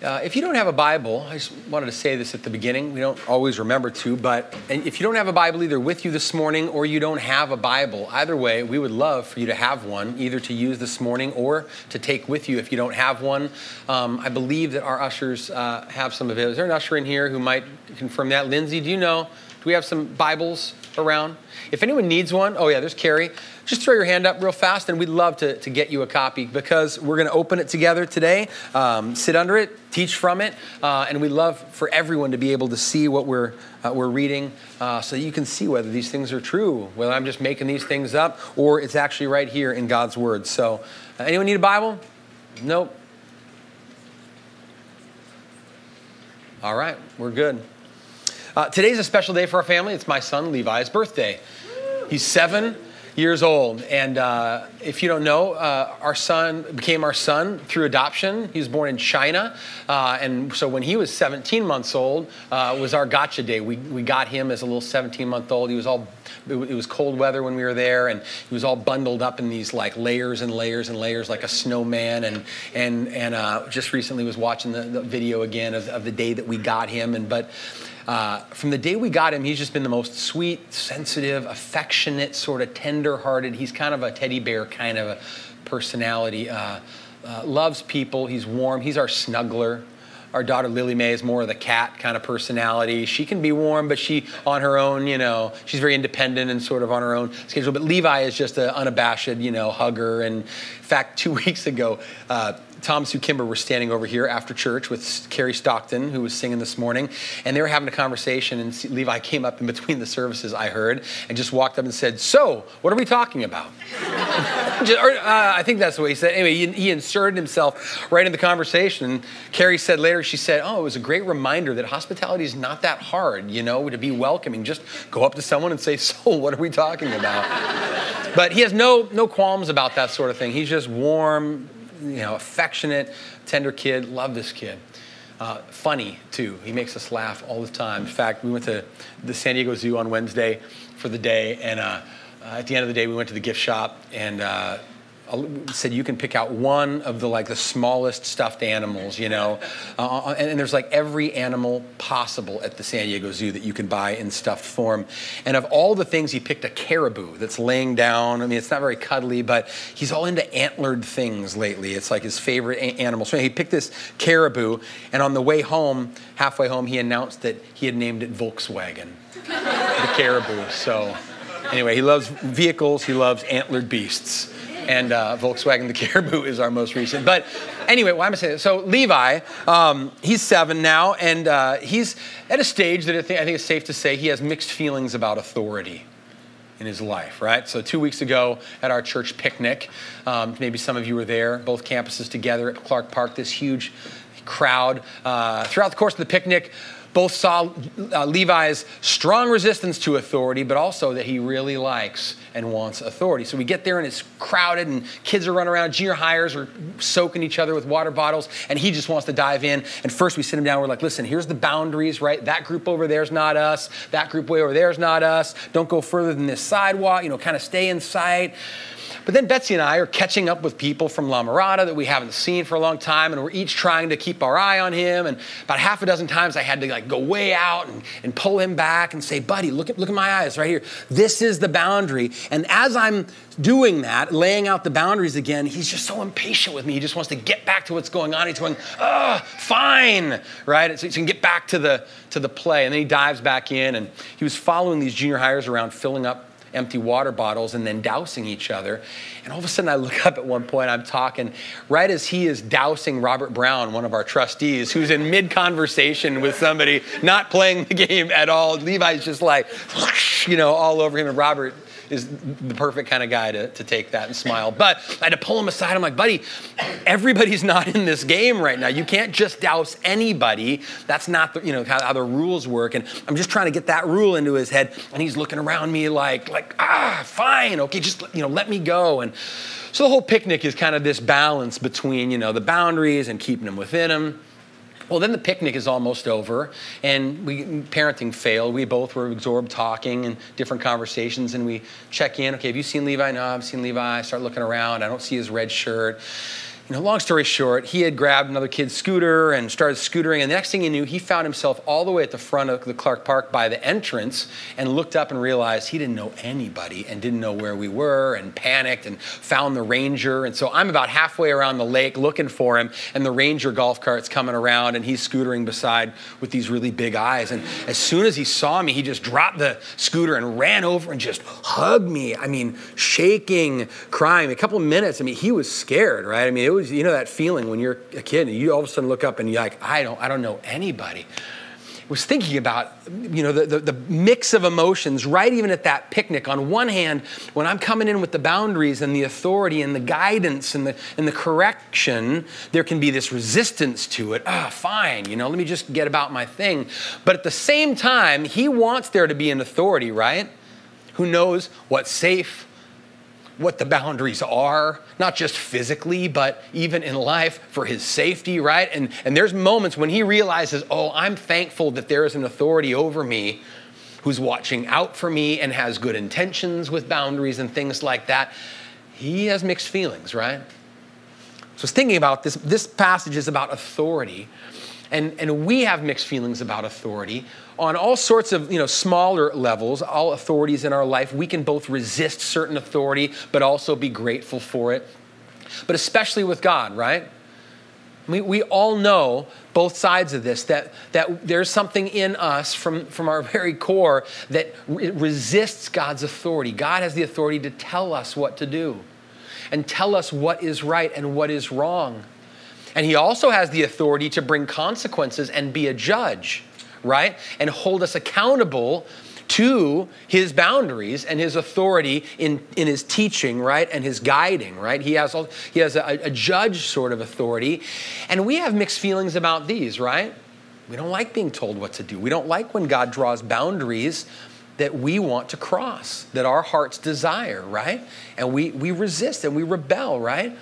Uh, if you don't have a Bible, I just wanted to say this at the beginning. We don't always remember to, but if you don't have a Bible either with you this morning or you don't have a Bible, either way, we would love for you to have one, either to use this morning or to take with you if you don't have one. Um, I believe that our ushers uh, have some available. Is there an usher in here who might confirm that? Lindsay, do you know? Do we have some Bibles around? If anyone needs one, oh yeah, there's Carrie just throw your hand up real fast and we'd love to, to get you a copy because we're going to open it together today, um, sit under it, teach from it, uh, and we'd love for everyone to be able to see what we're, uh, we're reading uh, so you can see whether these things are true, whether I'm just making these things up or it's actually right here in God's Word. So, uh, anyone need a Bible? Nope. All right, we're good. Uh, today's a special day for our family. It's my son Levi's birthday. He's seven years old. And uh, if you don't know, uh, our son became our son through adoption. He was born in China. Uh, and so when he was 17 months old, uh, was our gotcha day. We, we got him as a little 17 month old. He was all, it was cold weather when we were there, and he was all bundled up in these like layers and layers and layers like a snowman. And, and, and uh, just recently was watching the, the video again of, of the day that we got him. And, but, uh, from the day we got him, he's just been the most sweet, sensitive, affectionate, sort of tender-hearted. He's kind of a teddy bear kind of a personality. Uh, uh, loves people. He's warm. He's our snuggler. Our daughter Lily Mae is more of the cat kind of personality. She can be warm, but she on her own, you know, she's very independent and sort of on her own schedule. But Levi is just an unabashed, you know, hugger. And in fact, two weeks ago, uh, Tom Sue Kimber were standing over here after church with Carrie Stockton, who was singing this morning, and they were having a conversation. And Levi came up in between the services, I heard, and just walked up and said, "So, what are we talking about?" just, or, uh, I think that's what he said. Anyway, he, he, inserted himself right in the conversation. Carrie said later, she said, "Oh, it was a great reminder that hospitality is not that hard. You know, to be welcoming. Just go up to someone and say, "So, what are we talking about?" but he has no no qualms about that sort of thing. He's just warm, you know, affectionate, tender kid. Love this kid. Uh, funny too. He makes us laugh all the time. In fact, we went to the San Diego Zoo on Wednesday for the day, and uh, at the end of the day, we went to the gift shop and. Uh, said you can pick out one of the like the smallest stuffed animals, you know, uh, uh, and, and, there's like every animal possible at the San Diego Zoo that you can buy in stuffed form. And of all the things, he picked a caribou that's laying down. I mean, it's not very cuddly, but he's all into antlered things lately. It's like his favorite a- animal. So he picked this caribou, and on the way home, halfway home, he announced that he had named it Volkswagen, the caribou. So anyway, he loves vehicles. He loves antlered beasts and uh, Volkswagen the Caribou is our most recent. But anyway, why am I saying that? So Levi, um, he's seven now, and uh, he's at a stage that I think, I think it's safe to say he has mixed feelings about authority in his life, right? So, two weeks ago at our church picnic, um, maybe some of you were there, both campuses together at Clark Park, this huge crowd. Uh, throughout the course of the picnic, both saw uh, Levi's strong resistance to authority, but also that he really likes and wants authority. So we get there and it's crowded and kids are running around. Junior highers are soaking each other with water bottles and he just wants to dive in. And first we sit him down. We're like, listen, here's the boundaries, right? That group over there's not us. That group way over there's not us. Don't go further than this sidewalk. You know, kind of stay in sight. But then Betsy and I are catching up with people from La Mirada that we haven't seen for a long time, and we're each trying to keep our eye on him. And about half a dozen times I had to like go way out and, and pull him back and say, buddy, look at, look at my eyes right here. This is the boundary. And as I'm doing that, laying out the boundaries again, he's just so impatient with me. He just wants to get back to what's going on. He's going, oh, fine, right? So he can get back to the, to the play. And then he dives back in, and he was following these junior highers around, filling up empty water bottles and then dousing each other. And all of a sudden, I look up at one point, I'm talking right as he is dousing Robert Brown, one of our trustees, who's in mid conversation with somebody not playing the game at all. Levi's just like, you know, all over him. And Robert is the perfect kind of guy to, to take that and smile. But I had to pull him aside. I'm like, buddy, everybody's not in this game right now. You can't just douse anybody. That's not the, you know how, how the rules work. And I'm just trying to get that rule into his head. And he's looking around me like, like, ah, fine, okay, just you know, let me go. And so the whole picnic is kind of this balance between you know the boundaries and keeping them within them. Well, then the picnic is almost over, and we parenting failed. We both were absorbed talking and different conversations, and we check in. Okay, have you seen Levi? No, I've seen Levi. I start looking around. I don't see his red shirt. You know, long story short, he had grabbed another kid's scooter and started scootering. And the next thing he knew, he found himself all the way at the front of the Clark Park by the entrance and looked up and realized he didn't know anybody and didn't know where we were and panicked and found the ranger. And so I'm about halfway around the lake looking for him, and the ranger golf cart's coming around and he's scootering beside with these really big eyes. And as soon as he saw me, he just dropped the scooter and ran over and just hugged me. I mean, shaking, crying. A couple of minutes, I mean, he was scared, right? I mean, it was you know, that feeling when you're a kid and you all of a sudden look up and you're like, I don't, I don't know anybody. Was thinking about, you know, the, the, the, mix of emotions right even at that picnic. On one hand, when I'm coming in with the boundaries and the authority and the guidance and the, and the correction, there can be this resistance to it. Ah, fine, you know, let me just get about my thing. But at the same time, he wants there to be an authority, right? Who knows what's safe, what the boundaries are, not just physically, but even in life for his safety, right? And, and there's moments when he realizes, oh, I'm thankful that there is an authority over me who's watching out for me and has good intentions with boundaries and things like that. He has mixed feelings, right? So thinking about this. This passage is about authority. And, and we have mixed feelings about authority. On all sorts of you know smaller levels all authorities in our life we can both resist certain authority but also be grateful for it. But especially with god right? We, we all know both sides of this that, that there's something in us from, from our very core that re- resists god's authority. God has the authority to tell us what to do and tell us what is right and what is wrong and he also has the authority to bring consequences and be a judge right? And hold us accountable to his boundaries and his authority in, in his teaching, right? And his guiding, right? He has, all, he has a, a judge sort of authority. And we have mixed feelings about these, right? We don't like being told what to do. We don't like when God draws boundaries that we want to cross, that our hearts desire, right? And we, we resist and we rebel, right?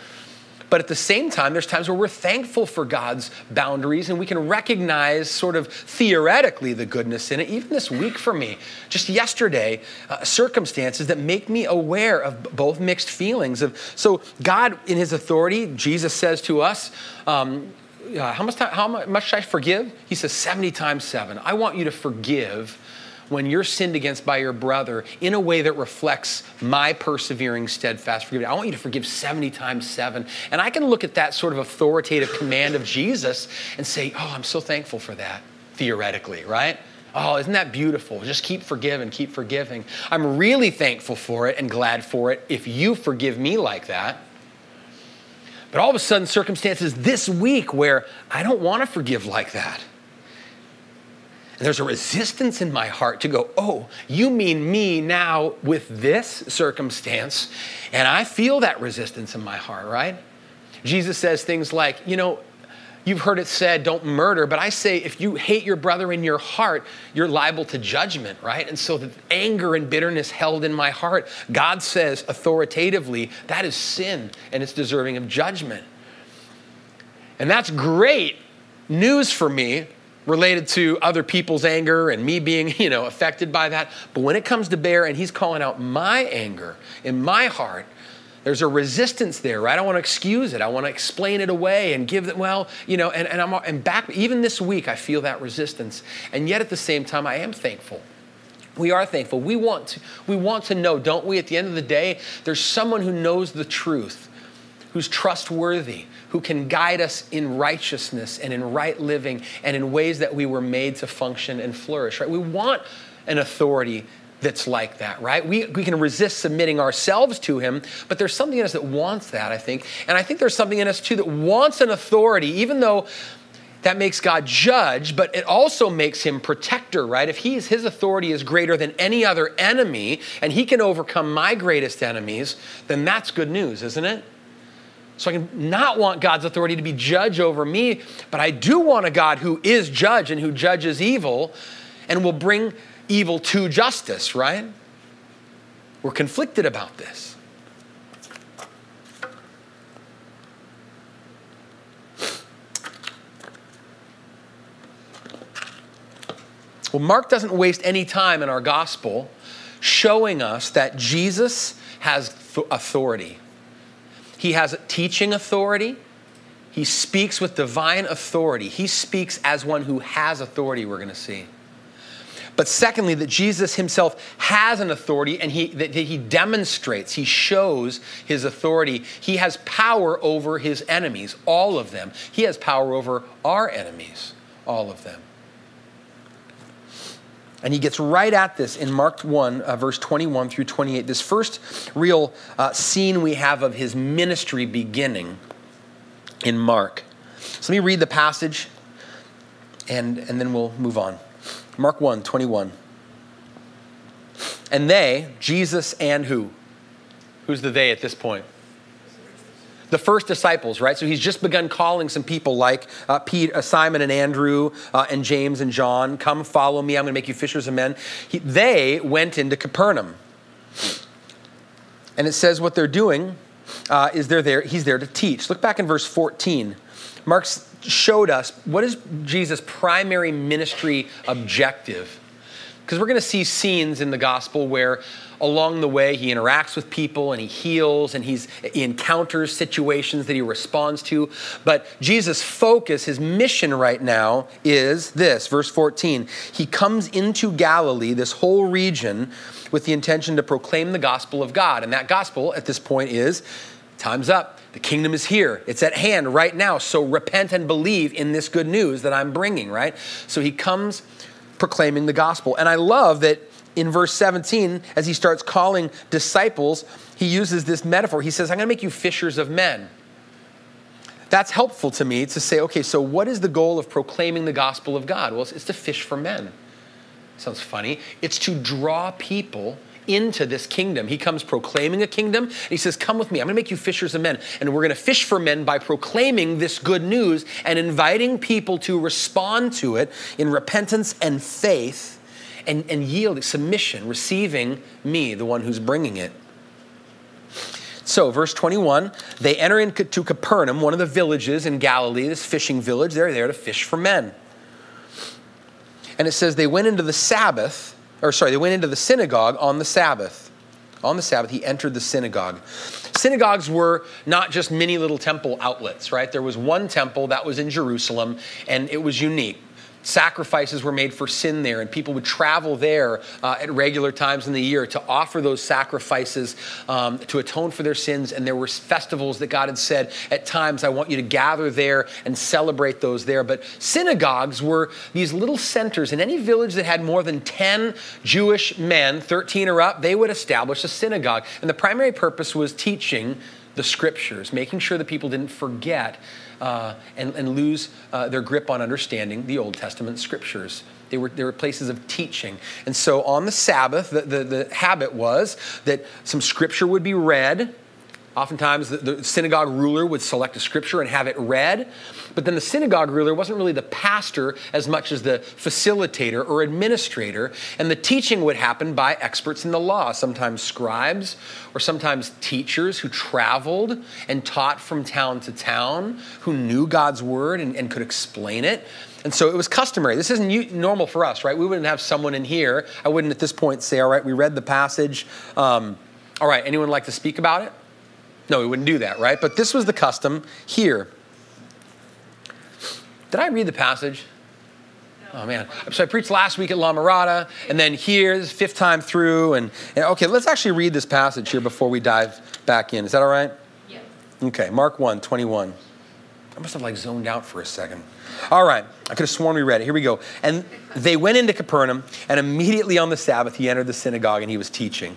But at the same time, there's times where we're thankful for God's boundaries and we can recognize, sort of theoretically, the goodness in it. Even this week for me, just yesterday, uh, circumstances that make me aware of both mixed feelings. Of so God, in His authority, Jesus says to us. Um, uh, how much time, how much should I forgive? He says 70 times 7. I want you to forgive when you're sinned against by your brother in a way that reflects my persevering, steadfast forgiveness. I want you to forgive 70 times seven. And I can look at that sort of authoritative command of Jesus and say, oh, I'm so thankful for that, theoretically, right? Oh, isn't that beautiful? Just keep forgiving, keep forgiving. I'm really thankful for it and glad for it if you forgive me like that. But all of a sudden, circumstances this week where I don't want to forgive like that. And there's a resistance in my heart to go, oh, you mean me now with this circumstance? And I feel that resistance in my heart, right? Jesus says things like, you know, you've heard it said, don't murder, but I say if you hate your brother in your heart, you're liable to judgment, right? And so the anger and bitterness held in my heart, God says authoritatively, that is sin and it's deserving of judgment. And that's great news for me related to other people's anger and me being, you know, affected by that. But when it comes to bear and he's calling out my anger in my heart, there's a resistance there, right? I want to excuse it. I want to explain it away and give it, well, you know, and, and I'm and back, even this week, I feel that resistance. And yet at the same time, I am thankful. We are thankful. We want to, we want to know, don't we? At the end of the day, there's someone who knows the truth, who's trustworthy, who can guide us in righteousness and in right living and in ways that we were made to function and flourish, right? We want an authority that's like that, right? We, we can resist submitting ourselves to him, but there's something in us that wants that, I think. And I think there's something in us too that wants an authority, even though that makes God judge, but it also makes him protector, right? If he's, his authority is greater than any other enemy and he can overcome my greatest enemies, then that's good news, isn't it? So I can not want God's authority to be judge over me, but I do want a God who is judge and who judges evil and will bring evil to justice, right? We're conflicted about this. Well, Mark doesn't waste any time in our gospel showing us that Jesus has authority he has teaching authority, he speaks with divine authority. He speaks as one who has authority, we're going to see. But secondly, that Jesus himself has an authority and he, that he demonstrates, he shows his authority. He has power over his enemies, all of them. He has power over our enemies, all of them. And he gets right at this in Mark 1, uh, verse 21 through 28. This first real uh, scene we have of his ministry beginning in Mark. So let me read the passage and, and then we'll move on. Mark 1 21. And they, Jesus and who? Who's the they at this point? The first disciples, right? So he's just begun calling some people like uh, Pete, uh, Simon and Andrew uh, and James and John. Come follow me. I'm going to make you fishers of men. He, they went into Capernaum. And it says what they're doing uh, is they're there. He's there to teach. Look back in verse 14. Mark showed us what is Jesus' primary ministry objective. Because we're going to see scenes in the gospel where along the way he interacts with people and he heals and he's, he encounters situations that he responds to. But Jesus' focus, his mission right now is this verse 14. He comes into Galilee, this whole region, with the intention to proclaim the gospel of God. And that gospel at this point is time's up. The kingdom is here. It's at hand right now. So repent and believe in this good news that I'm bringing, right? So he comes proclaiming the gospel. And I love that in verse 17, as he starts calling disciples, he uses this metaphor. He says, I'm going to make you fishers of men. That's helpful to me to say, okay, so what is the goal of proclaiming the gospel of God? Well, it's, to fish for men. Sounds funny. It's to draw people into this kingdom. He comes proclaiming a kingdom, and he says, Come with me. I'm going to make you fishers of men. And we're going to fish for men by proclaiming this good news and inviting people to respond to it in repentance and faith and, and yield submission, receiving me, the one who's bringing it. So, verse 21, they enter into Capernaum, one of the villages in Galilee, this fishing village. They're there to fish for men. And it says they went into the Sabbath or sorry, they went into the synagogue on the Sabbath. On the Sabbath, he entered the synagogue. Synagogues were not just mini little temple outlets, right? There was one temple that was in Jerusalem, and it was unique sacrifices were made for sin there, and people would travel there uh, at regular times in the year to offer those sacrifices um, to atone for their sins. And there were festivals that God had said, at times, I want you to gather there and celebrate those there. But synagogues were these little centers. In any village that had more than 10 Jewish men, 13 or up, they would establish a synagogue. And the primary purpose was teaching the scriptures, making sure that people didn't forget uh, and, and, lose uh, their grip on understanding the Old Testament scriptures. They were, they were places of teaching. And so on the Sabbath, the, the, the habit was that some scripture would be read Oftentimes, the, the, synagogue ruler would select a scripture and have it read, but then the synagogue ruler wasn't really the pastor as much as the facilitator or administrator, and the teaching would happen by experts in the law, sometimes scribes or sometimes teachers who traveled and taught from town to town, who knew God's word and, and could explain it. And so it was customary. This isn't normal for us, right? We wouldn't have someone in here. I wouldn't at this point say, all right, we read the passage. Um, all right, anyone like to speak about it? No, we wouldn't do that, right? But this was the custom here. Did I read the passage? Oh man! So I preached last week at La Mirada, and then here, this fifth time through. And, and, okay, let's actually read this passage here before we dive back in. Is that all right? Yeah. Okay, Mark 1, 21. I must have like zoned out for a second. All right, I could have sworn we read it. Here we go. And they went into Capernaum, and immediately on the Sabbath, he entered the synagogue and he was teaching.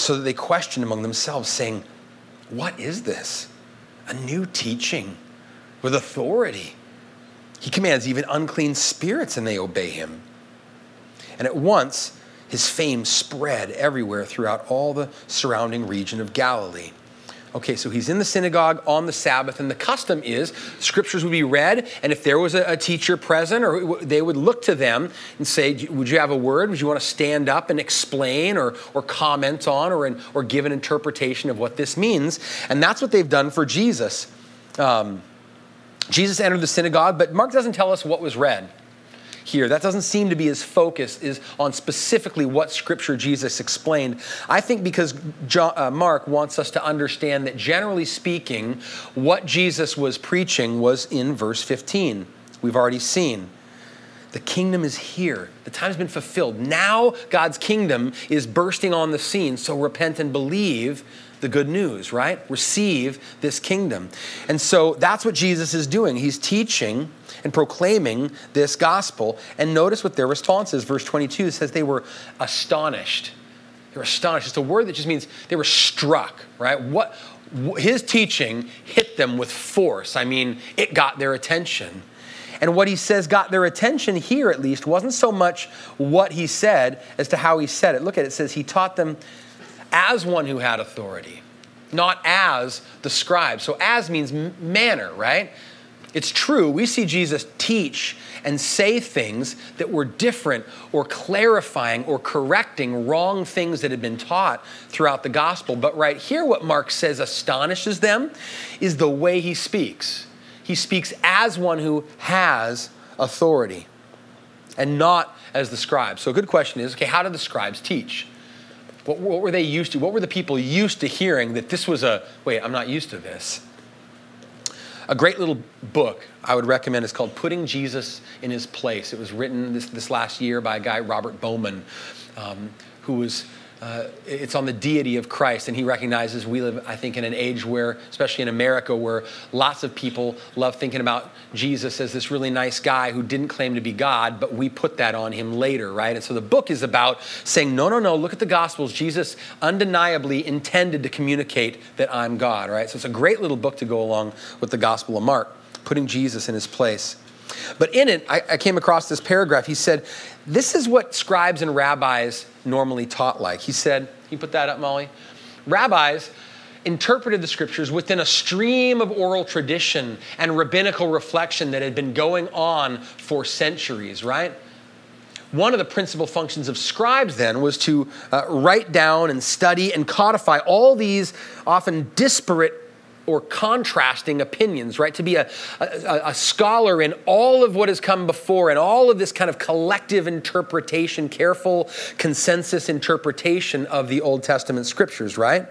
so that they questioned among themselves, saying, What is this? A new teaching with authority. He commands even unclean spirits, and they obey him. And at once, his fame spread everywhere throughout all the surrounding region of Galilee. Okay, so he's in the synagogue on the Sabbath, and the custom is scriptures would be read, and if there was a, a, teacher present, or they would look to them and say, "Would you have a word? Would you want to stand up and explain, or or comment on, or or give an interpretation of what this means?" And that's what they've done for Jesus. Um, Jesus entered the synagogue, but Mark doesn't tell us what was read here. That doesn't seem to be his focus is on specifically what scripture Jesus explained. I think because John, uh, Mark wants us to understand that generally speaking, what Jesus was preaching was in verse 15. We've already seen. The kingdom is here. The time's been fulfilled. Now God's kingdom is bursting on the scene. So repent and believe the good news, right? Receive this kingdom. And so that's what Jesus is doing. He's teaching and proclaiming this gospel. And notice what their response is. Verse 22 says they were astonished. They were astonished. It's a word that just means they were struck, right? What his teaching hit them with force. I mean, it got their attention. And what he says got their attention here, at least, wasn't so much what he said as to how he said it. Look at it, it says he taught them as one who had authority, not as the scribe. So, as means manner, right? It's true, we see Jesus teach and say things that were different or clarifying or correcting wrong things that had been taught throughout the gospel. But right here, what Mark says astonishes them is the way he speaks. He speaks as one who has authority and not as the scribes. So, a good question is okay, how did the scribes teach? What, what were they used to? What were the people used to hearing that this was a, wait, I'm not used to this? A great little book I would recommend is called Putting Jesus in His Place. It was written this, this last year by a guy, Robert Bowman, um, who was uh, it's on the deity of Christ, and he recognizes we live, I think, in an age where, especially in America, where lots of people love thinking about Jesus as this really nice guy who didn't claim to be God, but we put that on him later, right? And so the book is about saying, no, no, no, look at the Gospels. Jesus undeniably intended to communicate that I'm God, right? So it's a great little book to go along with the Gospel of Mark, putting Jesus in his place. But in it, I, I came across this paragraph. He said, This is what scribes and rabbis normally taught like. He said, You put that up, Molly? Rabbis interpreted the scriptures within a stream of oral tradition and rabbinical reflection that had been going on for centuries, right? One of the principal functions of scribes then was to uh, write down and study and codify all these often disparate or contrasting opinions, right? To be a, a, a, scholar in all of what has come before and all of this kind of collective interpretation, careful consensus interpretation of the Old Testament scriptures, right?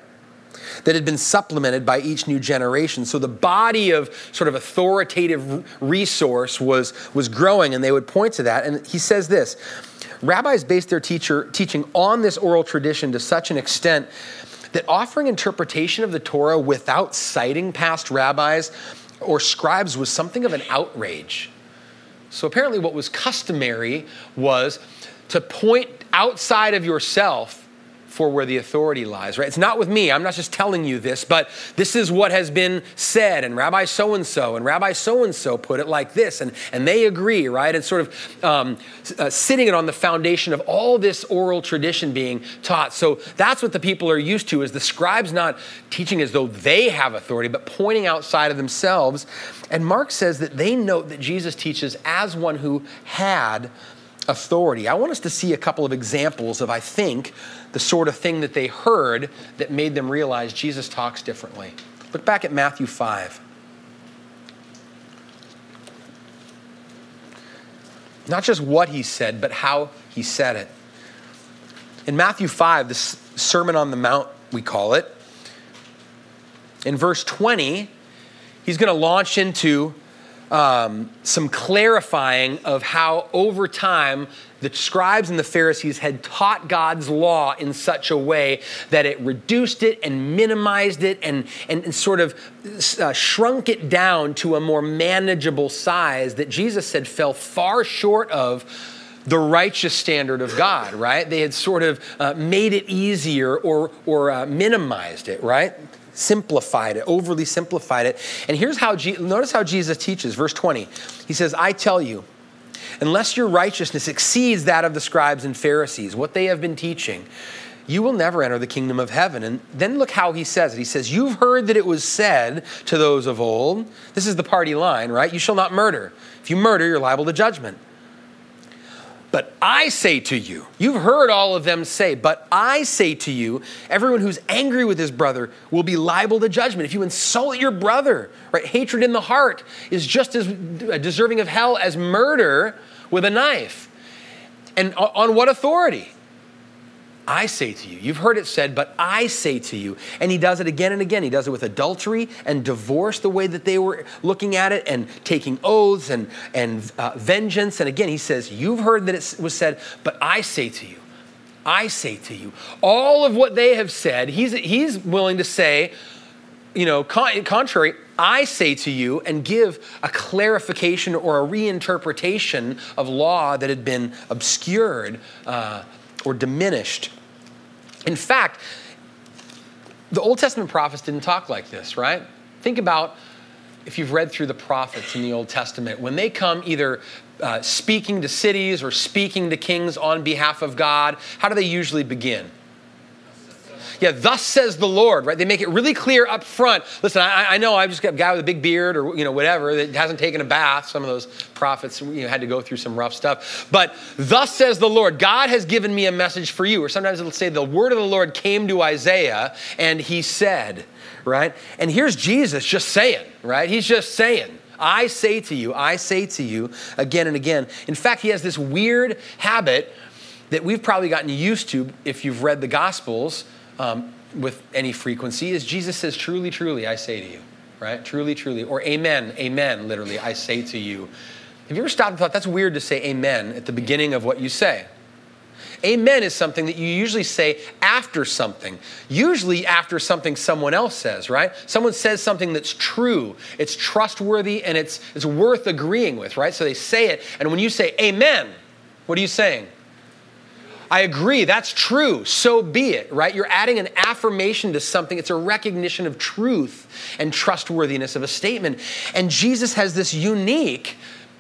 That had been supplemented by each new generation. So the body of sort of authoritative resource was, was growing, and they would point to that. And he says this Rabbis based their teacher, teaching on this oral tradition to such an extent that offering interpretation of the Torah without citing past rabbis or scribes was something of an outrage. So apparently, what was customary was to point outside of yourself for where the authority lies, right? It's not with me. I'm not just telling you this, but this is what has been said, and Rabbi so and so, and Rabbi so and so put it like this, and, and they agree, right? And sort of um, uh, sitting it on the foundation of all this oral tradition being taught. So that's what the people are used to, is the scribes not teaching as though they have authority, but pointing outside of themselves. And Mark says that they note that Jesus teaches as one who had authority. I want us to see a couple of examples of, I think, the sort of thing that they heard that made them realize Jesus talks differently. Look back at Matthew 5. Not just what he said, but how he said it. In Matthew 5, this Sermon on the Mount, we call it, in verse 20, he's going to launch into um, some clarifying of how over time the scribes and the Pharisees had taught God's law in such a way that it reduced it and minimized it and, and, and sort of uh, shrunk it down to a more manageable size that Jesus said fell far short of the righteous standard of God, right? They had sort of uh, made it easier or, or uh, minimized it, right? Simplified it, overly simplified it. And here's how, notice how Jesus teaches, verse 20. He says, I tell you, unless your righteousness exceeds that of the scribes and Pharisees, what they have been teaching, you will never enter the kingdom of heaven. And then look how he says it. He says, You've heard that it was said to those of old, this is the party line, right? You shall not murder. If you murder, you're liable to judgment. But I say to you, you've heard all of them say, but I say to you, everyone who's angry with his brother will be liable to judgment. If you insult your brother, right, hatred in the heart is just as uh, deserving of hell as murder with a knife. And on what authority? I say to you. You've heard it said, but I say to you. And he does it again and again. He does it with adultery and divorce, the way that they were looking at it, and taking oaths and, and uh, vengeance. And again, he says, You've heard that it was said, but I say to you. I say to you. All of what they have said, he's, he's willing to say, you know, con- contrary, I say to you, and give a clarification or a reinterpretation of law that had been obscured uh, or diminished. In fact, the Old Testament prophets didn't talk like this, right? Think about if you've read through the prophets in the Old Testament, when they come either uh, speaking to cities or speaking to kings on behalf of God, how do they usually begin? Yeah, thus says the Lord, right? They make it really clear up front. Listen, I, I know I've just got a guy with a big beard or, you know, whatever that hasn't taken a bath. Some of those prophets, you know, had to go through some rough stuff. But thus says the Lord, God has given me a message for you. Or sometimes it'll say the word of the Lord came to Isaiah and he said, right? And here's Jesus just saying, right? He's just saying, I say to you, I say to you again and again. In fact, he has this weird habit that we've probably gotten used to if you've read the Gospels um, with any frequency is Jesus says, Truly, truly, I say to you, right? Truly, truly. Or amen, amen, literally, I say to you. Have you ever stopped and thought that's weird to say amen at the beginning of what you say? Amen is something that you usually say after something, usually after something someone else says, right? Someone says something that's true, it's trustworthy, and it's, it's worth agreeing with, right? So they say it, and when you say amen, what are you saying? I agree, that's true, so be it, right? You're adding an affirmation to something. It's a recognition of truth and trustworthiness of a statement. And Jesus has this unique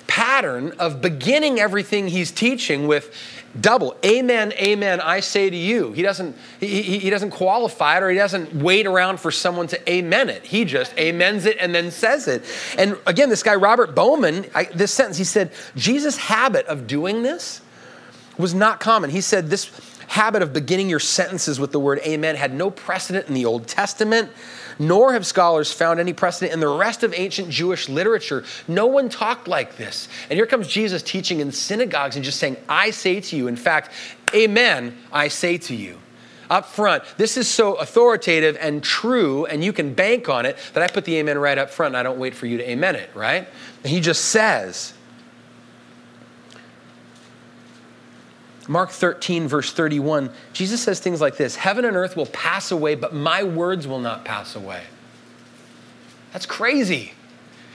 pattern of beginning everything he's teaching with double amen amen i say to you he doesn't he, he doesn't qualify it or he doesn't wait around for someone to amen it he just amens it and then says it and again this guy robert bowman I, this sentence he said jesus habit of doing this was not common. He said this habit of beginning your sentences with the word amen had no precedent in the Old Testament, nor have scholars found any precedent in the rest of ancient Jewish literature. No one talked like this. And here comes Jesus teaching in synagogues and just saying, I say to you, in fact, amen, I say to you. Up front, this is so authoritative and true, and you can bank on it that I put the amen right up front and I don't wait for you to amen it, right? And he just says, Mark 13, verse 31, Jesus says things like this Heaven and earth will pass away, but my words will not pass away. That's crazy.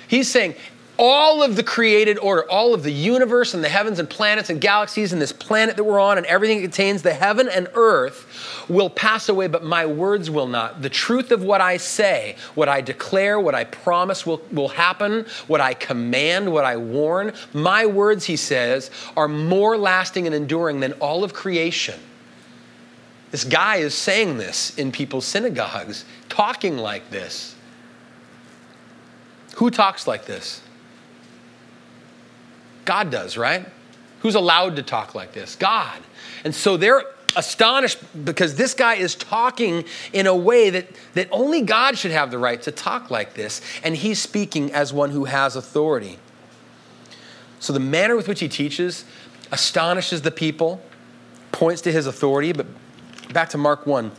He's saying all of the created order, all of the universe and the heavens and planets and galaxies and this planet that we're on and everything it contains, the heaven and earth will pass away, but my words will not. The truth of what I say, what I declare, what I promise will, will happen, what I command, what I warn, my words, he says, are more lasting and enduring than all of creation. This guy is saying this in people's synagogues, talking like this. Who talks like this? God does, right? Who's allowed to talk like this? God. And so they're astonished because this guy is talking in a way that, that only God should have the right to talk like this. And he's speaking as one who has authority. So the manner with which he teaches astonishes the people, points to his authority. But back to Mark 1.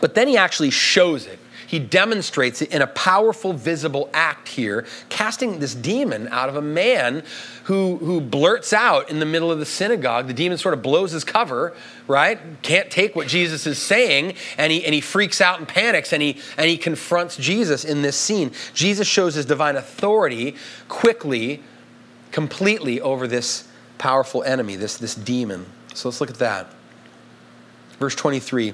But then he actually shows it he demonstrates it in a powerful, visible act here, casting this demon out of a man who, who blurts out in the middle of the synagogue. The demon sort of blows his cover, right? Can't take what Jesus is saying, and he, and he freaks out and panics, and he, and he confronts Jesus in this scene. Jesus shows his divine authority quickly, completely over this powerful enemy, this, this demon. So let's look at that. Verse 23.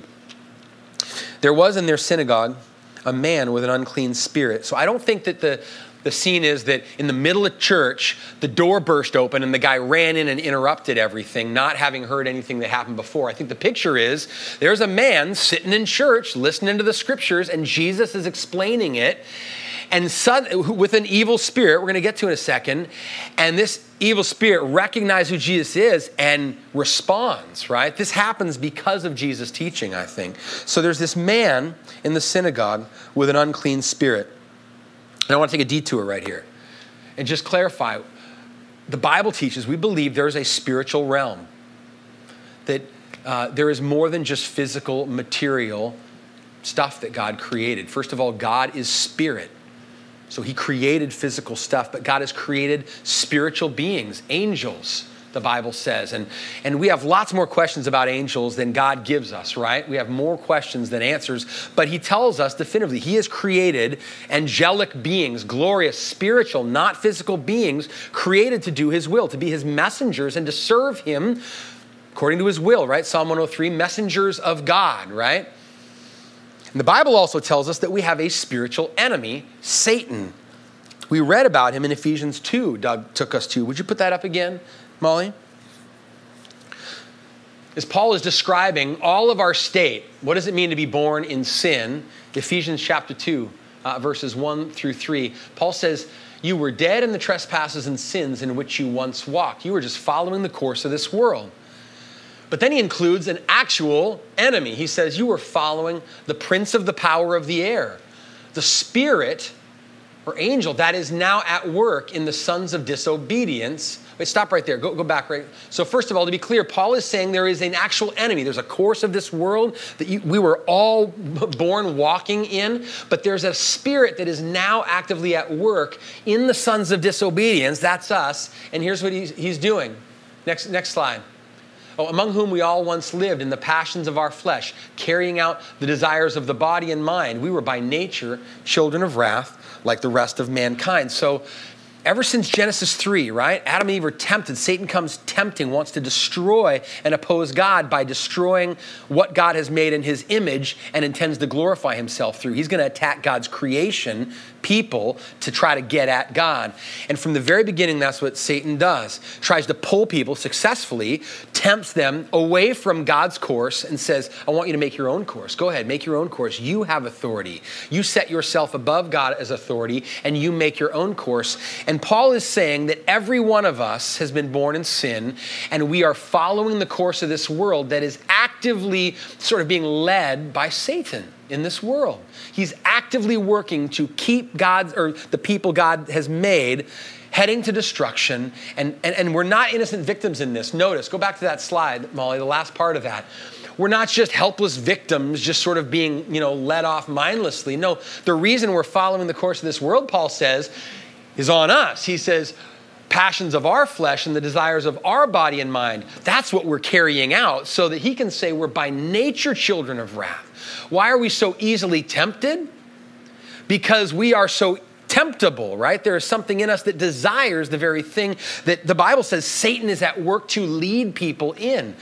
There was in their synagogue a man with an unclean spirit. So I don't think that the the scene is that in the middle of church, the door burst open and the guy ran in and interrupted everything, not having heard anything that happened before. I think the picture is there's a man sitting in church listening to the scriptures, and Jesus is explaining it. And sudden, with an evil spirit, we're going to get to in a second, and this evil spirit recognizes who Jesus is and responds, right? This happens because of Jesus' teaching, I think. So there's this man in the synagogue with an unclean spirit. And I want to take a detour right here and just clarify the Bible teaches we believe there is a spiritual realm, that uh, there is more than just physical, material stuff that God created. First of all, God is spirit. So he created physical stuff, but God has created spiritual beings, angels the Bible says. And, and we have lots more questions about angels than God gives us, right? We have more questions than answers, but He tells us definitively He has created angelic beings, glorious, spiritual, not physical beings, created to do His will, to be His messengers and to serve Him according to His will, right? Psalm 103 messengers of God, right? And the Bible also tells us that we have a spiritual enemy, Satan. We read about him in Ephesians 2, Doug took us to. Would you put that up again? Molly? As Paul is describing all of our state, what does it mean to be born in sin? Ephesians chapter 2, uh, verses 1 through 3. Paul says, You were dead in the trespasses and sins in which you once walked. You were just following the course of this world. But then he includes an actual enemy. He says, You were following the prince of the power of the air, the spirit or angel that is now at work in the sons of disobedience Wait, stop right there. Go, go back right. So, first of all, to be clear, Paul is saying there is an actual enemy. There's a course of this world that you, we were all born walking in, but there's a spirit that is now actively at work in the sons of disobedience. That's us. And here's what he's, he's doing. Next, next slide. Oh, among whom we all once lived in the passions of our flesh, carrying out the desires of the body and mind. We were by nature children of wrath, like the rest of mankind. So, ever since Genesis 3, right? Adam and Eve are tempted. Satan comes tempting, wants to destroy and oppose God by destroying what God has made in his image and intends to glorify himself through. He's going to attack God's creation, people, to try to get at God. And from the very beginning, that's what Satan does. Tries to pull people successfully, tempts them away from God's course, and says, I want you to make your own course. Go ahead, make your own course. You have authority. You set yourself above God as authority, and you make your own course. And Paul is saying that every one of us has been born in sin, and we are following the course of this world that is actively sort of being led by Satan in this world. He's actively working to keep God or the people God has made heading to destruction. And, and, and we're not innocent victims in this. Notice, go back to that slide, Molly, the last part of that we're not just helpless victims just sort of being you know led off mindlessly no the reason we're following the course of this world paul says is on us. He says, passions of our flesh and the desires of our body and mind. That's what we're carrying out so that he can say we're by nature children of wrath. Why are we so easily tempted? Because we are so temptable, right? There is something in us that desires the very thing that the Bible says Satan is at work to lead people in.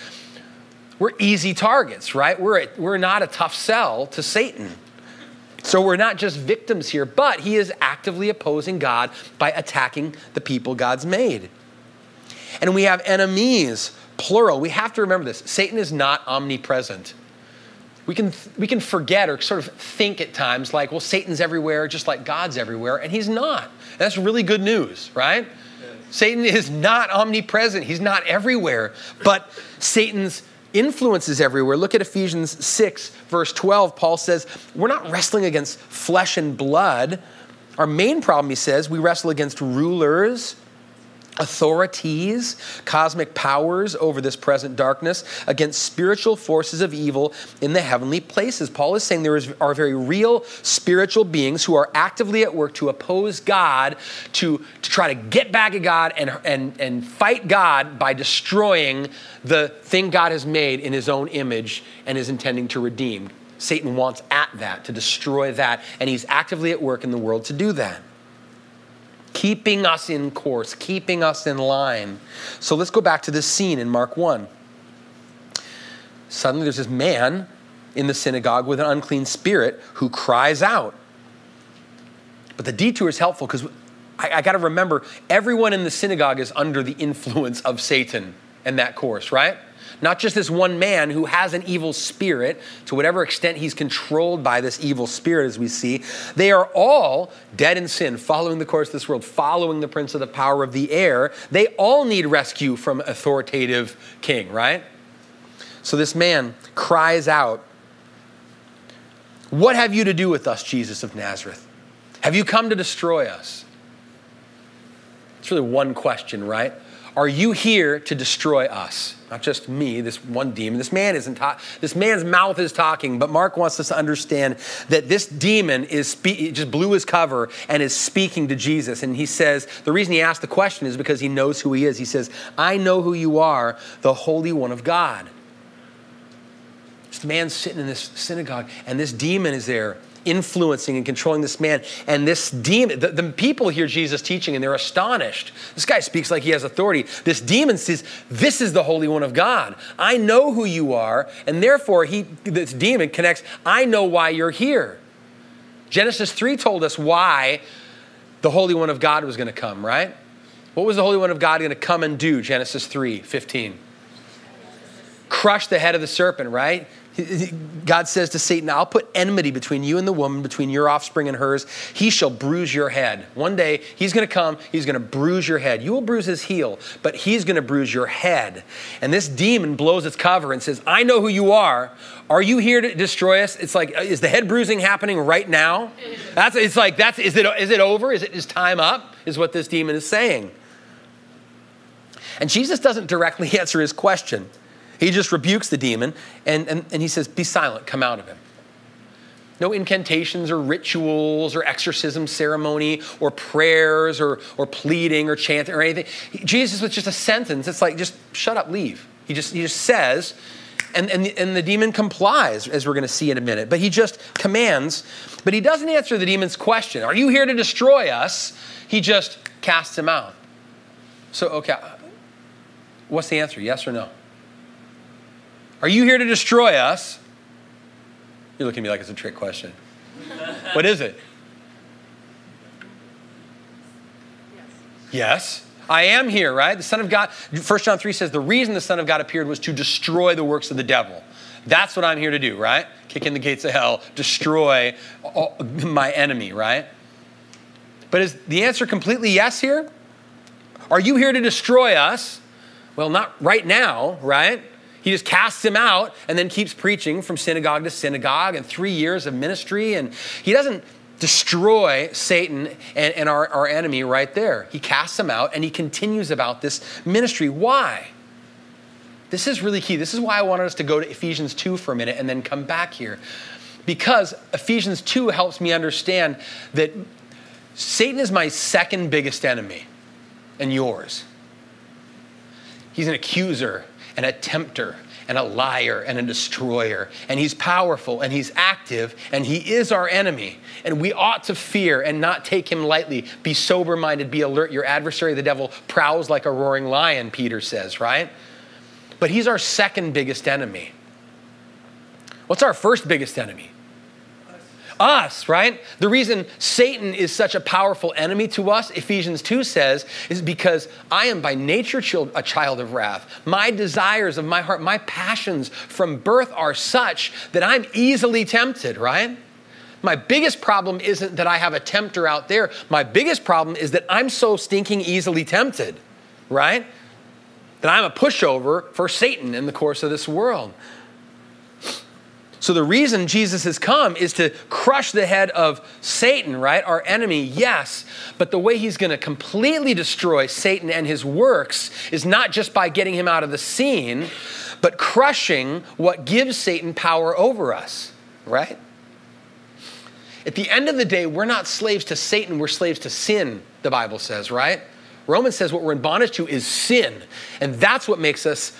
We're easy targets, right? We're, a, we're not a tough sell to Satan. So we're not just victims here, but he is actively opposing God by attacking the people God's made. And we have enemies, plural. We have to remember this Satan is not omnipresent. We can, we can forget or sort of think at times like, well, Satan's everywhere just like God's everywhere, and he's not. And that's really good news, right? Satan is not omnipresent, he's not everywhere, but Satan's influences everywhere. Look at Ephesians 6, verse 12. Paul says, We're not wrestling against flesh and blood. Our main problem, he says, we wrestle against rulers authorities, cosmic powers over this present darkness, against spiritual forces of evil in the heavenly places. Paul is saying there is, are very real spiritual beings who are actively at work to oppose God, to, to try to get back at God and, and, and fight God by destroying the thing God has made in his own image and is intending to redeem. Satan wants at that, to destroy that, and he's actively at work in the world to do that keeping us in course, keeping us in line. So let's go back to this scene in Mark 1. Suddenly there's this man in the synagogue with an unclean spirit who cries out. But the detour is helpful because I, I got to remember everyone in the synagogue is under the influence of Satan and that course, right? Not just this one man who has an evil spirit, to whatever extent he's controlled by this evil spirit, as we see. They are all dead in sin, following the course of this world, following the prince of the power of the air. They all need rescue from authoritative king, right? So this man cries out, What have you to do with us, Jesus of Nazareth? Have you come to destroy us? It's really one question, right? Are you here to destroy us? Not just me, this one demon. This man isn't ta- this man's mouth is talking, but Mark wants us to understand that this demon is spe- just blew his cover and is speaking to Jesus. And he says, the reason he asked the question is because he knows who he is. He says, I know who you are, the Holy One of God. This man's sitting in this synagogue, and this demon is there influencing and controlling this man. And this demon, the, the, people hear Jesus teaching and they're astonished. This guy speaks like he has authority. This demon says, This is the Holy One of God. I know who you are. And therefore, he, this demon connects, I know why you're here. Genesis 3 told us why the Holy One of God was going to come, right? What was the Holy One of God going to come and do? Genesis 3 15. Crush the head of the serpent, right? God says to Satan, I'll put enmity between you and the woman, between your offspring and hers. He shall bruise your head. One day, he's going to come, he's going to bruise your head. You will bruise his heel, but he's going to bruise your head. And this demon blows its cover and says, I know who you are. Are you here to destroy us? It's like, is the head bruising happening right now? That's, it's like, that's, is it, is it over? Is it is time up? Is what this demon is saying. And Jesus doesn't directly answer his question. He just rebukes the demon and, and, and he says, Be silent, come out of him. No incantations or rituals or exorcism ceremony or prayers or, or pleading or chanting or anything. Jesus with just a sentence, it's like, just shut up, leave. He just, he just says, and, and, the, and the demon complies, as we're going to see in a minute. But he just commands, but he doesn't answer the demon's question Are you here to destroy us? He just casts him out. So, okay, what's the answer? Yes or no? Are you here to destroy us? You're looking at me like it's a trick question. what is it? Yes. yes. I am here, right? The Son of God, 1 John 3 says, the reason the Son of God appeared was to destroy the works of the devil. That's what I'm here to do, right? Kick in the gates of hell, destroy my enemy, right? But is the answer completely yes here? Are you here to destroy us? Well, not right now, right? He just casts him out and then keeps preaching from synagogue to synagogue and three years of ministry. And he doesn't destroy Satan and, and our, our enemy right there. He casts him out and he continues about this ministry. Why? This is really key. This is why I wanted us to go to Ephesians 2 for a minute and then come back here. Because Ephesians 2 helps me understand that Satan is my second biggest enemy and yours. He's an accuser and a tempter and a liar and a destroyer. And he's powerful and he's active and he is our enemy. And we ought to fear and not take him lightly. Be sober minded, be alert. Your adversary, the devil, prowls like a roaring lion, Peter says, right? But he's our second biggest enemy. What's our first biggest enemy? Us, right? The reason Satan is such a powerful enemy to us, Ephesians 2 says, is because I am by nature a child of wrath. My desires of my heart, my passions from birth are such that I'm easily tempted, right? My biggest problem isn't that I have a tempter out there. My biggest problem is that I'm so stinking easily tempted, right? That I'm a pushover for Satan in the course of this world. So the reason Jesus has come is to crush the head of Satan, right? Our enemy, yes. But the way he's going to completely destroy Satan and his works is not just by getting him out of the scene, but crushing what gives Satan power over us, right? At the end of the day, we're not slaves to Satan, we're slaves to sin, the Bible says, right? Romans says what we're in bondage to is sin. And that's what makes us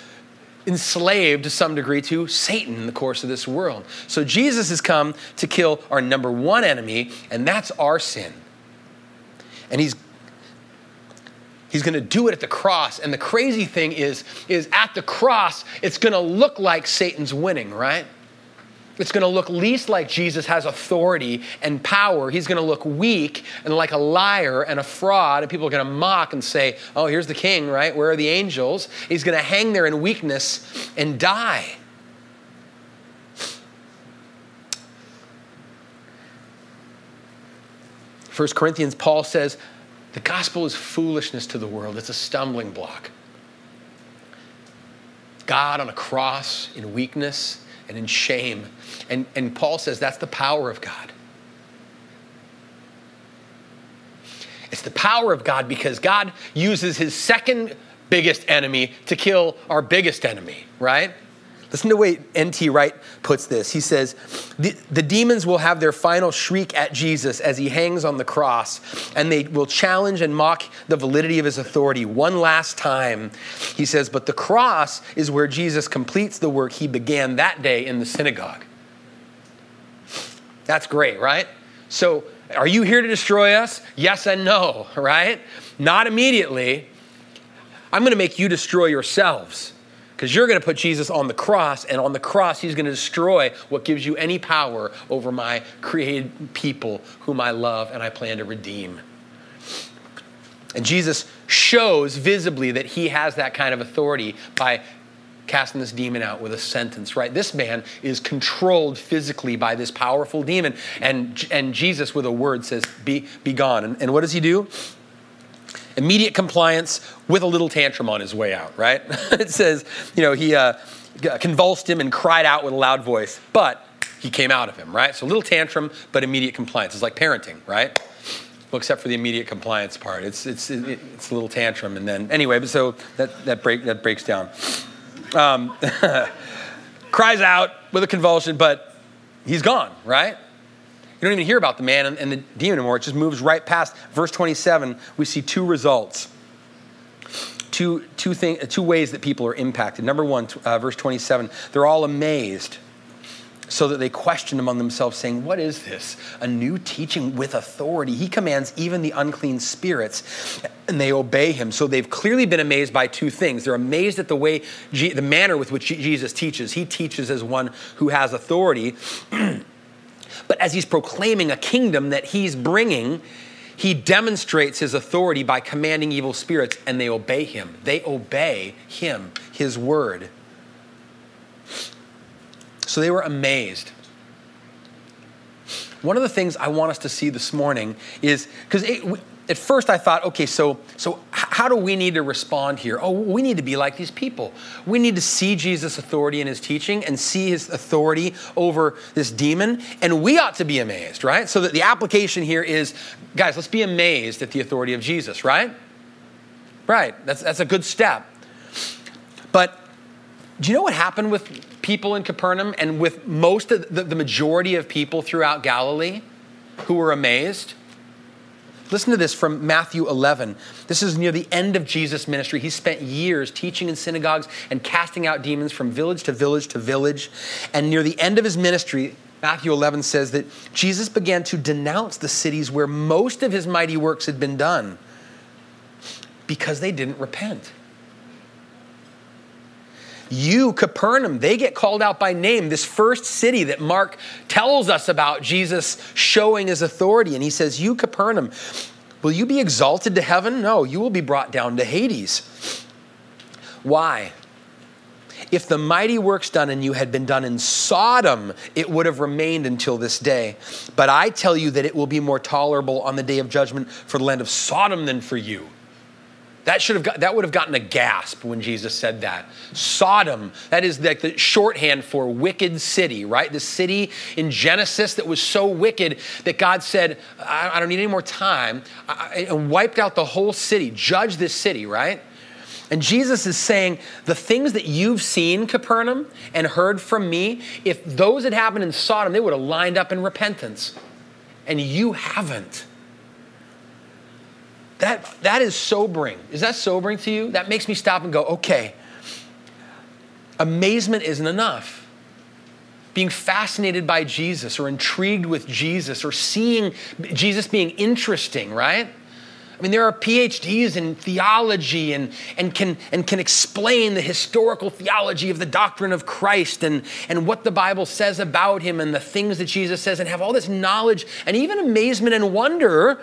enslaved to some degree to Satan in the course of this world. So Jesus has come to kill our number one enemy, and that's our sin. And he's He's going to do it at the cross. And the crazy thing is, is at the cross, it's going to look like Satan's winning, right? It's going to look least like Jesus has authority and power. He's going to look weak and like a liar and a fraud, and people are going to mock and say, Oh, here's the king, right? Where are the angels? He's going to hang there in weakness and die. 1 Corinthians, Paul says, the gospel is foolishness to the world, it's a stumbling block. God on a cross in weakness and in shame. And, and Paul says that's the power of God. It's the power of God because God uses his second biggest enemy to kill our biggest enemy, right? Listen to the way N.T. Wright puts this. He says, the, the demons will have their final shriek at Jesus as he hangs on the cross, and they will challenge and mock the validity of his authority one last time. He says, But the cross is where Jesus completes the work he began that day in the synagogue. That's great, right? So, are you here to destroy us? Yes and no, right? Not immediately. I'm going to make you destroy yourselves because you're going to put Jesus on the cross, and on the cross, he's going to destroy what gives you any power over my created people whom I love and I plan to redeem. And Jesus shows visibly that he has that kind of authority by casting this demon out with a sentence, right? This man is controlled physically by this powerful demon. And, and Jesus, with a word, says, Be, be gone. And, and what does he do? immediate compliance with a little tantrum on his way out, right? it says, you know, he uh, convulsed him and cried out with a loud voice, but he came out of him, right? So a little tantrum, but immediate compliance. It's like parenting, right? Well, except for the immediate compliance part. It's, it's, it's a little tantrum. And then, anyway, but so that, that, break, that breaks down. Um, cries out with a convulsion, but he's gone, right? You don't even hear about the man and, the demon anymore. It just moves right past. Verse 27, we see two results. Two, two, thing, two ways that people are impacted. Number one, uh, verse 27, they're all amazed so that they question among themselves, saying, What is this? A new teaching with authority. He commands even the unclean spirits, and they obey him. So they've clearly been amazed by two things. They're amazed at the way, the manner with which Jesus teaches. He teaches as one who has authority. But as he's proclaiming a kingdom that he's bringing, he demonstrates his authority by commanding evil spirits, and they obey him. They obey him, his word. So they were amazed. One of the things I want us to see this morning is because at first I thought, okay, so, so how do we need to respond here? Oh, we need to be like these people. We need to see Jesus' authority in his teaching and see his authority over this demon, and we ought to be amazed, right? So that the application here is, guys, let's be amazed at the authority of Jesus, right? Right, that's, that's a good step. But do you know what happened with people in Capernaum and with most of the, the majority of people throughout Galilee who were amazed? Listen to this from Matthew 11. This is near the end of Jesus' ministry. He spent years teaching in synagogues and casting out demons from village to village to village. And near the end of his ministry, Matthew 11 says that Jesus began to denounce the cities where most of his mighty works had been done because they didn't repent. You, Capernaum, they get called out by name, this first city that Mark tells us about Jesus showing his authority. And he says, You, Capernaum, will you be exalted to heaven? No, you will be brought down to Hades. Why? If the mighty works done in you had been done in Sodom, it would have remained until this day. But I tell you that it will be more tolerable on the day of judgment for the land of Sodom than for you. That should have got, that would have gotten a gasp when Jesus said that. Sodom, that is like the shorthand for wicked city, right? The city in Genesis that was so wicked that God said, I, I don't need any more time, I, and wiped out the whole city, judge this city, right? And Jesus is saying, the things that you've seen, Capernaum, and heard from me, if those had happened in Sodom, they would have lined up in repentance. And you haven't. That, that is sobering. Is that sobering to you? That makes me stop and go, okay, amazement isn't enough. Being fascinated by Jesus or intrigued with Jesus or seeing Jesus being interesting, right? I mean, there are PhDs in theology and, and, can, and can explain the historical theology of the doctrine of Christ and, and what the Bible says about him and the things that Jesus says and have all this knowledge and even amazement and wonder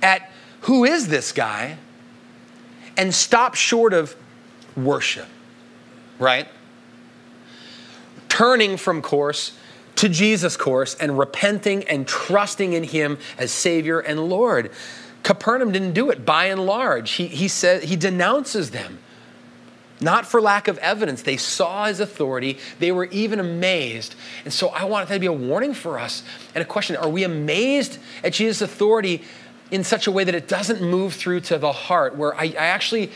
at who is this guy and stop short of worship, right? Turning from course to Jesus' course and repenting and trusting in him as Savior and Lord. Capernaum didn't do it by and large. He, he, said, he denounces them. Not for lack of evidence. They saw his authority. They were even amazed. And so I want that to be a warning for us and a question Are we amazed at Jesus' authority in such a way that it doesn't move through to the heart, where I, I actually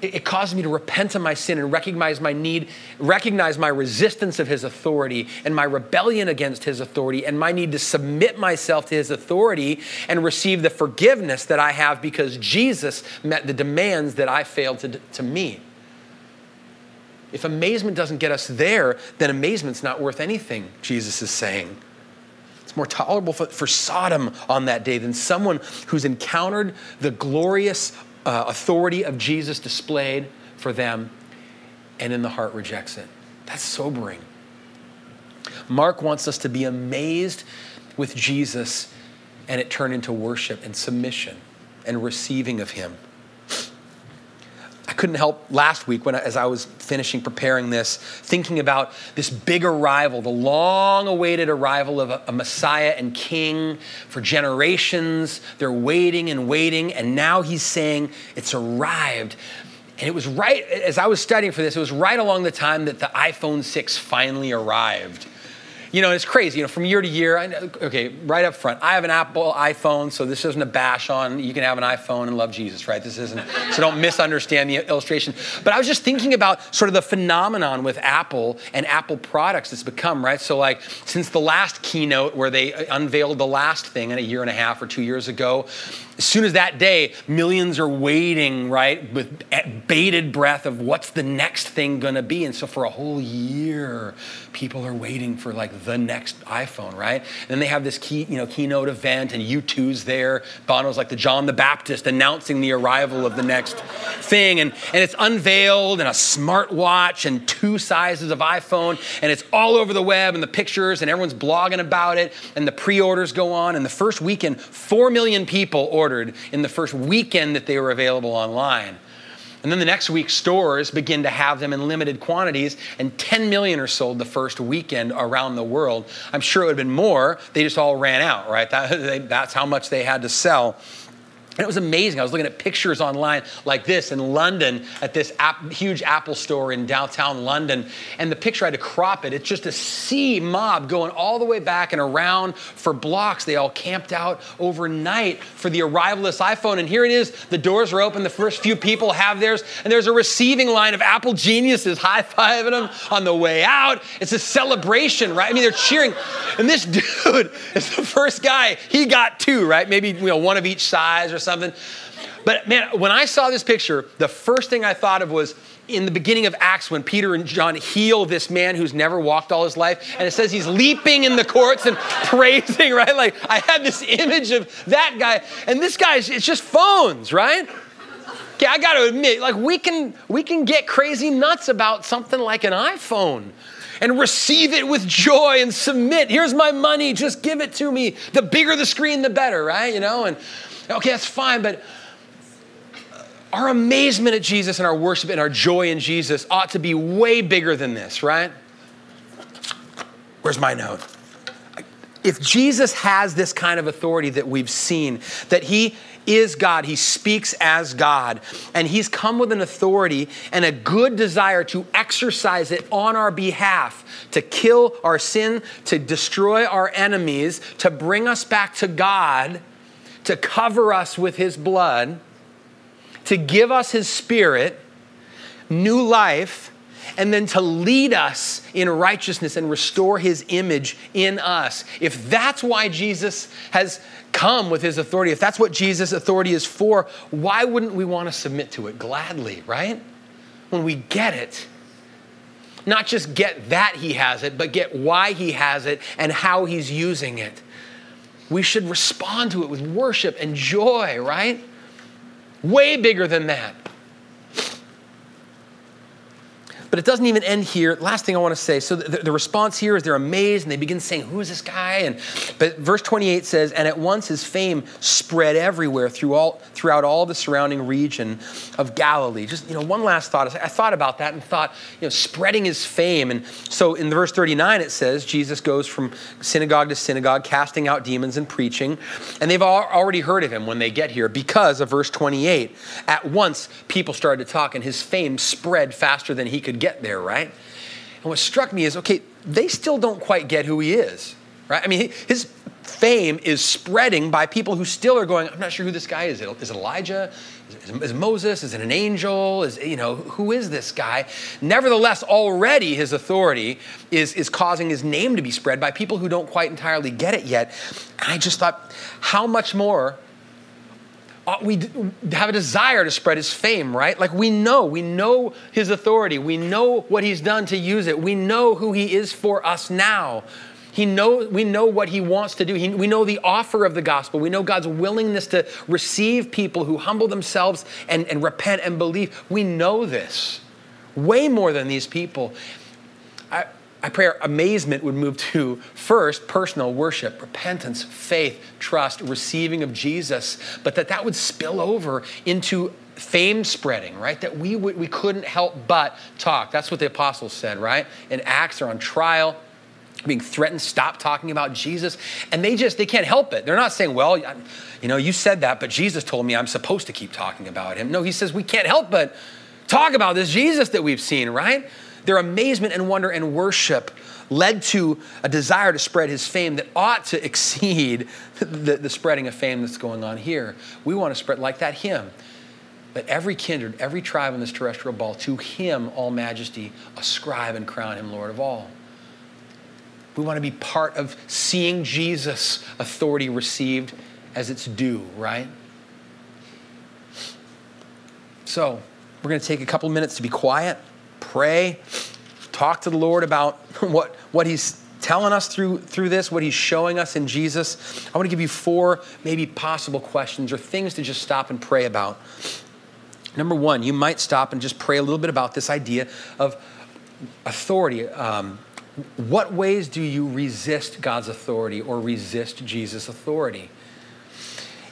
it caused me to repent of my sin and recognize my need, recognize my resistance of his authority and my rebellion against his authority and my need to submit myself to his authority and receive the forgiveness that I have because Jesus met the demands that I failed to, to meet. If amazement doesn't get us there, then amazement's not worth anything, Jesus is saying. More tolerable for, for Sodom on that day than someone who's encountered the glorious uh, authority of Jesus displayed for them and in the heart rejects it. That's sobering. Mark wants us to be amazed with Jesus and it turn into worship and submission and receiving of him couldn't help last week when as I was finishing preparing this, thinking about this big arrival, the long-awaited arrival of a, a Messiah and King for generations. They're waiting and waiting, and now he's saying it's arrived. And it was right as I was studying for this, it was right along the time that the iPhone 6 finally arrived. You know, it's crazy. You know, from year to year. I, okay, right up front, I have an Apple iPhone, so this isn't a bash on. You can have an iPhone and love Jesus, right? This isn't. So don't misunderstand the illustration. But I was just thinking about sort of the phenomenon with Apple and Apple products that's become, right? So like since the last keynote where they uh, unveiled the last thing in a year and a half or two years ago, as soon as that day, millions are waiting, right, with bated breath of what's the next thing to be. And so for a whole year, people are waiting for like the next iPhone, right? And then they have this key, you know, keynote event, and U2's there. Bono's like the John the Baptist announcing the arrival of the next thing, and and it's unveiled, and a smartwatch, and two sizes of iPhone, and it's all over the web, and the pictures, and everyone's blogging about it, and the pre-orders go on. And the first weekend, four million people ordered in the first weekend that they were available online. And then the next week, stores begin to have them in limited quantities, and 10 million are sold the first weekend around the world. I'm sure it would have been more. They just all ran out, right? That, that's how much they had to sell. And it was amazing. I was looking at pictures online like this in London at this huge Apple store in downtown London. And the picture, I had to crop it. It's just a sea mob going all the way back and around for blocks. They all camped out overnight for the arrival of this iPhone. And here it is. The doors are open. The first few people have theirs. And there's a receiving line of Apple geniuses high fiving them on the way out. It's a celebration, right? I mean, they're cheering. And this dude is the first guy. He got two, right? Maybe you know, one of each size or something something. But man, when I saw this picture, the first thing I thought of was in the beginning of Acts when Peter and John heal this man who's never walked all his life. And it says he's leaping in the courts and praising, right? Like I had this image of that guy. And this guy, it's just phones, right? Okay, I got to admit, like we can we can get crazy nuts about something like an iPhone and receive it with joy and submit. Here's my money, just give it to me. The bigger the screen, the better, right? You know, and Okay, that's fine, but uh, our amazement at Jesus and our worship and our joy in Jesus ought to be way bigger than this, right? Where's my note? If Jesus has this kind of authority that we've seen, that he is God, he speaks as God, and he's come with an authority and a good desire to exercise it on our behalf, to kill our sin, to destroy our enemies, to bring us back to God to cover us with his blood, to give us his spirit, new life, and then to lead us in righteousness and restore his image in us. If that's why Jesus has come with his authority, if that's what Jesus' authority is for, why wouldn't we want to submit to it gladly, right? When we get it, not just get that he has it, but get why he has it and how he's using it we should respond to it with worship and joy, right? Way bigger than that. But it doesn't even end here. Last thing I want to say. So the, the, response here is they're amazed and they begin saying, "Who is this guy?" And but verse 28 says, "And at once his fame spread everywhere through all, throughout all the surrounding region of Galilee." Just you know, one last thought. I thought about that and thought, you know, spreading his fame. And so in verse 39 it says Jesus goes from synagogue to synagogue, casting out demons and preaching. And they've already heard of him when they get here because of verse 28. At once people started to talk, and his fame spread faster than he could get there, right? And what struck me is okay, they still don't quite get who he is, right? I mean, his fame is spreading by people who still are going, I'm not sure who this guy is. Is it Elijah? Is, it Moses? Is it an angel? Is, you know, who is this guy? Nevertheless, already his authority is, is causing his name to be spread by people who don't quite entirely get it yet. And I just thought, how much more Uh, we have a desire to spread his fame, right? Like we know, we know his authority. We know what he's done to use it. We know who he is for us now. He know, we know what he wants to do. He, we know the offer of the gospel. We know God's willingness to receive people who humble themselves and, and repent and believe. We know this way more than these people. I, I pray our amazement would move to first personal worship, repentance, faith, trust, receiving of Jesus, but that that would spill over into fame spreading, right? That we would, we couldn't help but talk. That's what the apostles said, right? In Acts, they're on trial, being threatened, stop talking about Jesus, and they just they can't help it. They're not saying, "Well, you know, you said that, but Jesus told me I'm supposed to keep talking about him." No, he says we can't help but talk about this Jesus that we've seen, right? Their amazement and wonder and worship led to a desire to spread his fame that ought to exceed the, the spreading of fame that's going on here. We want to spread like that hymn. That every kindred, every tribe in this terrestrial ball, to him all majesty ascribe and crown him Lord of all. We want to be part of seeing Jesus' authority received as it's due, right? So, we're going to take a couple minutes to be quiet pray, talk to the Lord about what, what He's telling us through, through this, what He's showing us in Jesus. I want to give you four maybe possible questions or things to just stop and pray about. Number one, you might stop and just pray a little bit about this idea of authority. Um, what ways do you resist God's authority or resist Jesus' authority?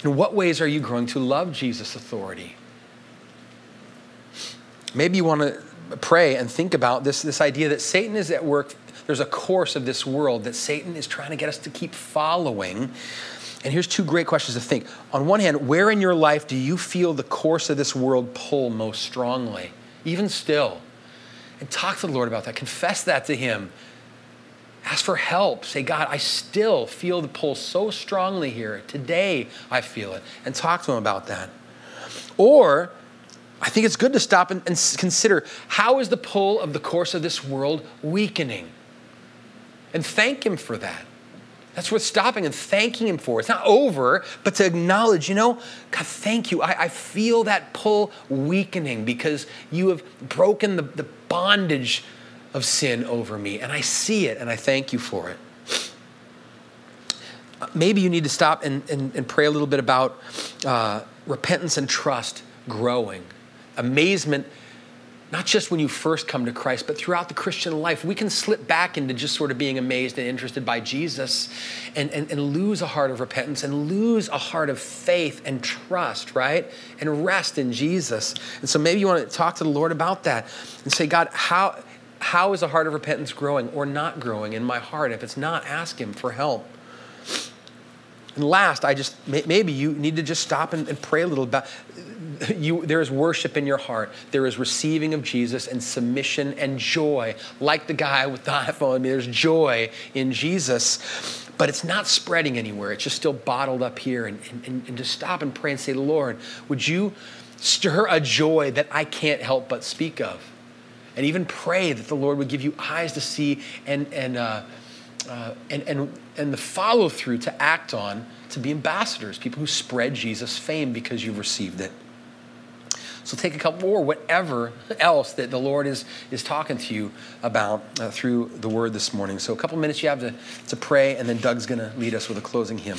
In what ways are you growing to love Jesus' authority? Maybe you want to pray and think about this, this idea that Satan is at work. There's a course of this world that Satan is trying to get us to keep following. And here's two great questions to think. On one hand, where in your life do you feel the course of this world pull most strongly, even still? And talk to the Lord about that. Confess that to Him. Ask for help. Say, God, I still feel the pull so strongly here. Today I feel it. And talk to Him about that. Or I think it's good to stop and, and, consider how is the pull of the course of this world weakening? And thank Him for that. That's worth stopping and thanking Him for. It's not over, but to acknowledge, you know, God, thank you. I, I feel that pull weakening because you have broken the, the bondage of sin over me. And I see it and I thank you for it. Maybe you need to stop and, and, and pray a little bit about uh, repentance and trust growing amazement, not just when you first come to Christ, but throughout the Christian life. We can slip back into just sort of being amazed and interested by Jesus and, and, and lose a heart of repentance and lose a heart of faith and trust, right? And rest in Jesus. And so maybe you want to talk to the Lord about that and say, God, how, how is a heart of repentance growing or not growing in my heart? If it's not, ask Him for help. And last, I just maybe you need to just stop and, and pray a little about you, there is worship in your heart. There is receiving of Jesus and submission and joy. Like the guy with the iPhone, there's joy in Jesus, but it's not spreading anywhere. It's just still bottled up here. And, and, and to stop and pray and say, Lord, would you stir a joy that I can't help but speak of? And even pray that the Lord would give you eyes to see and, and, uh, uh, and, and, and the follow through to act on to be ambassadors, people who spread Jesus' fame because you've received it. So take a couple more, whatever else that the Lord is, is talking to you about uh, through the word this morning. So a couple minutes you have to, to pray, and then Doug's going to lead us with a closing hymn.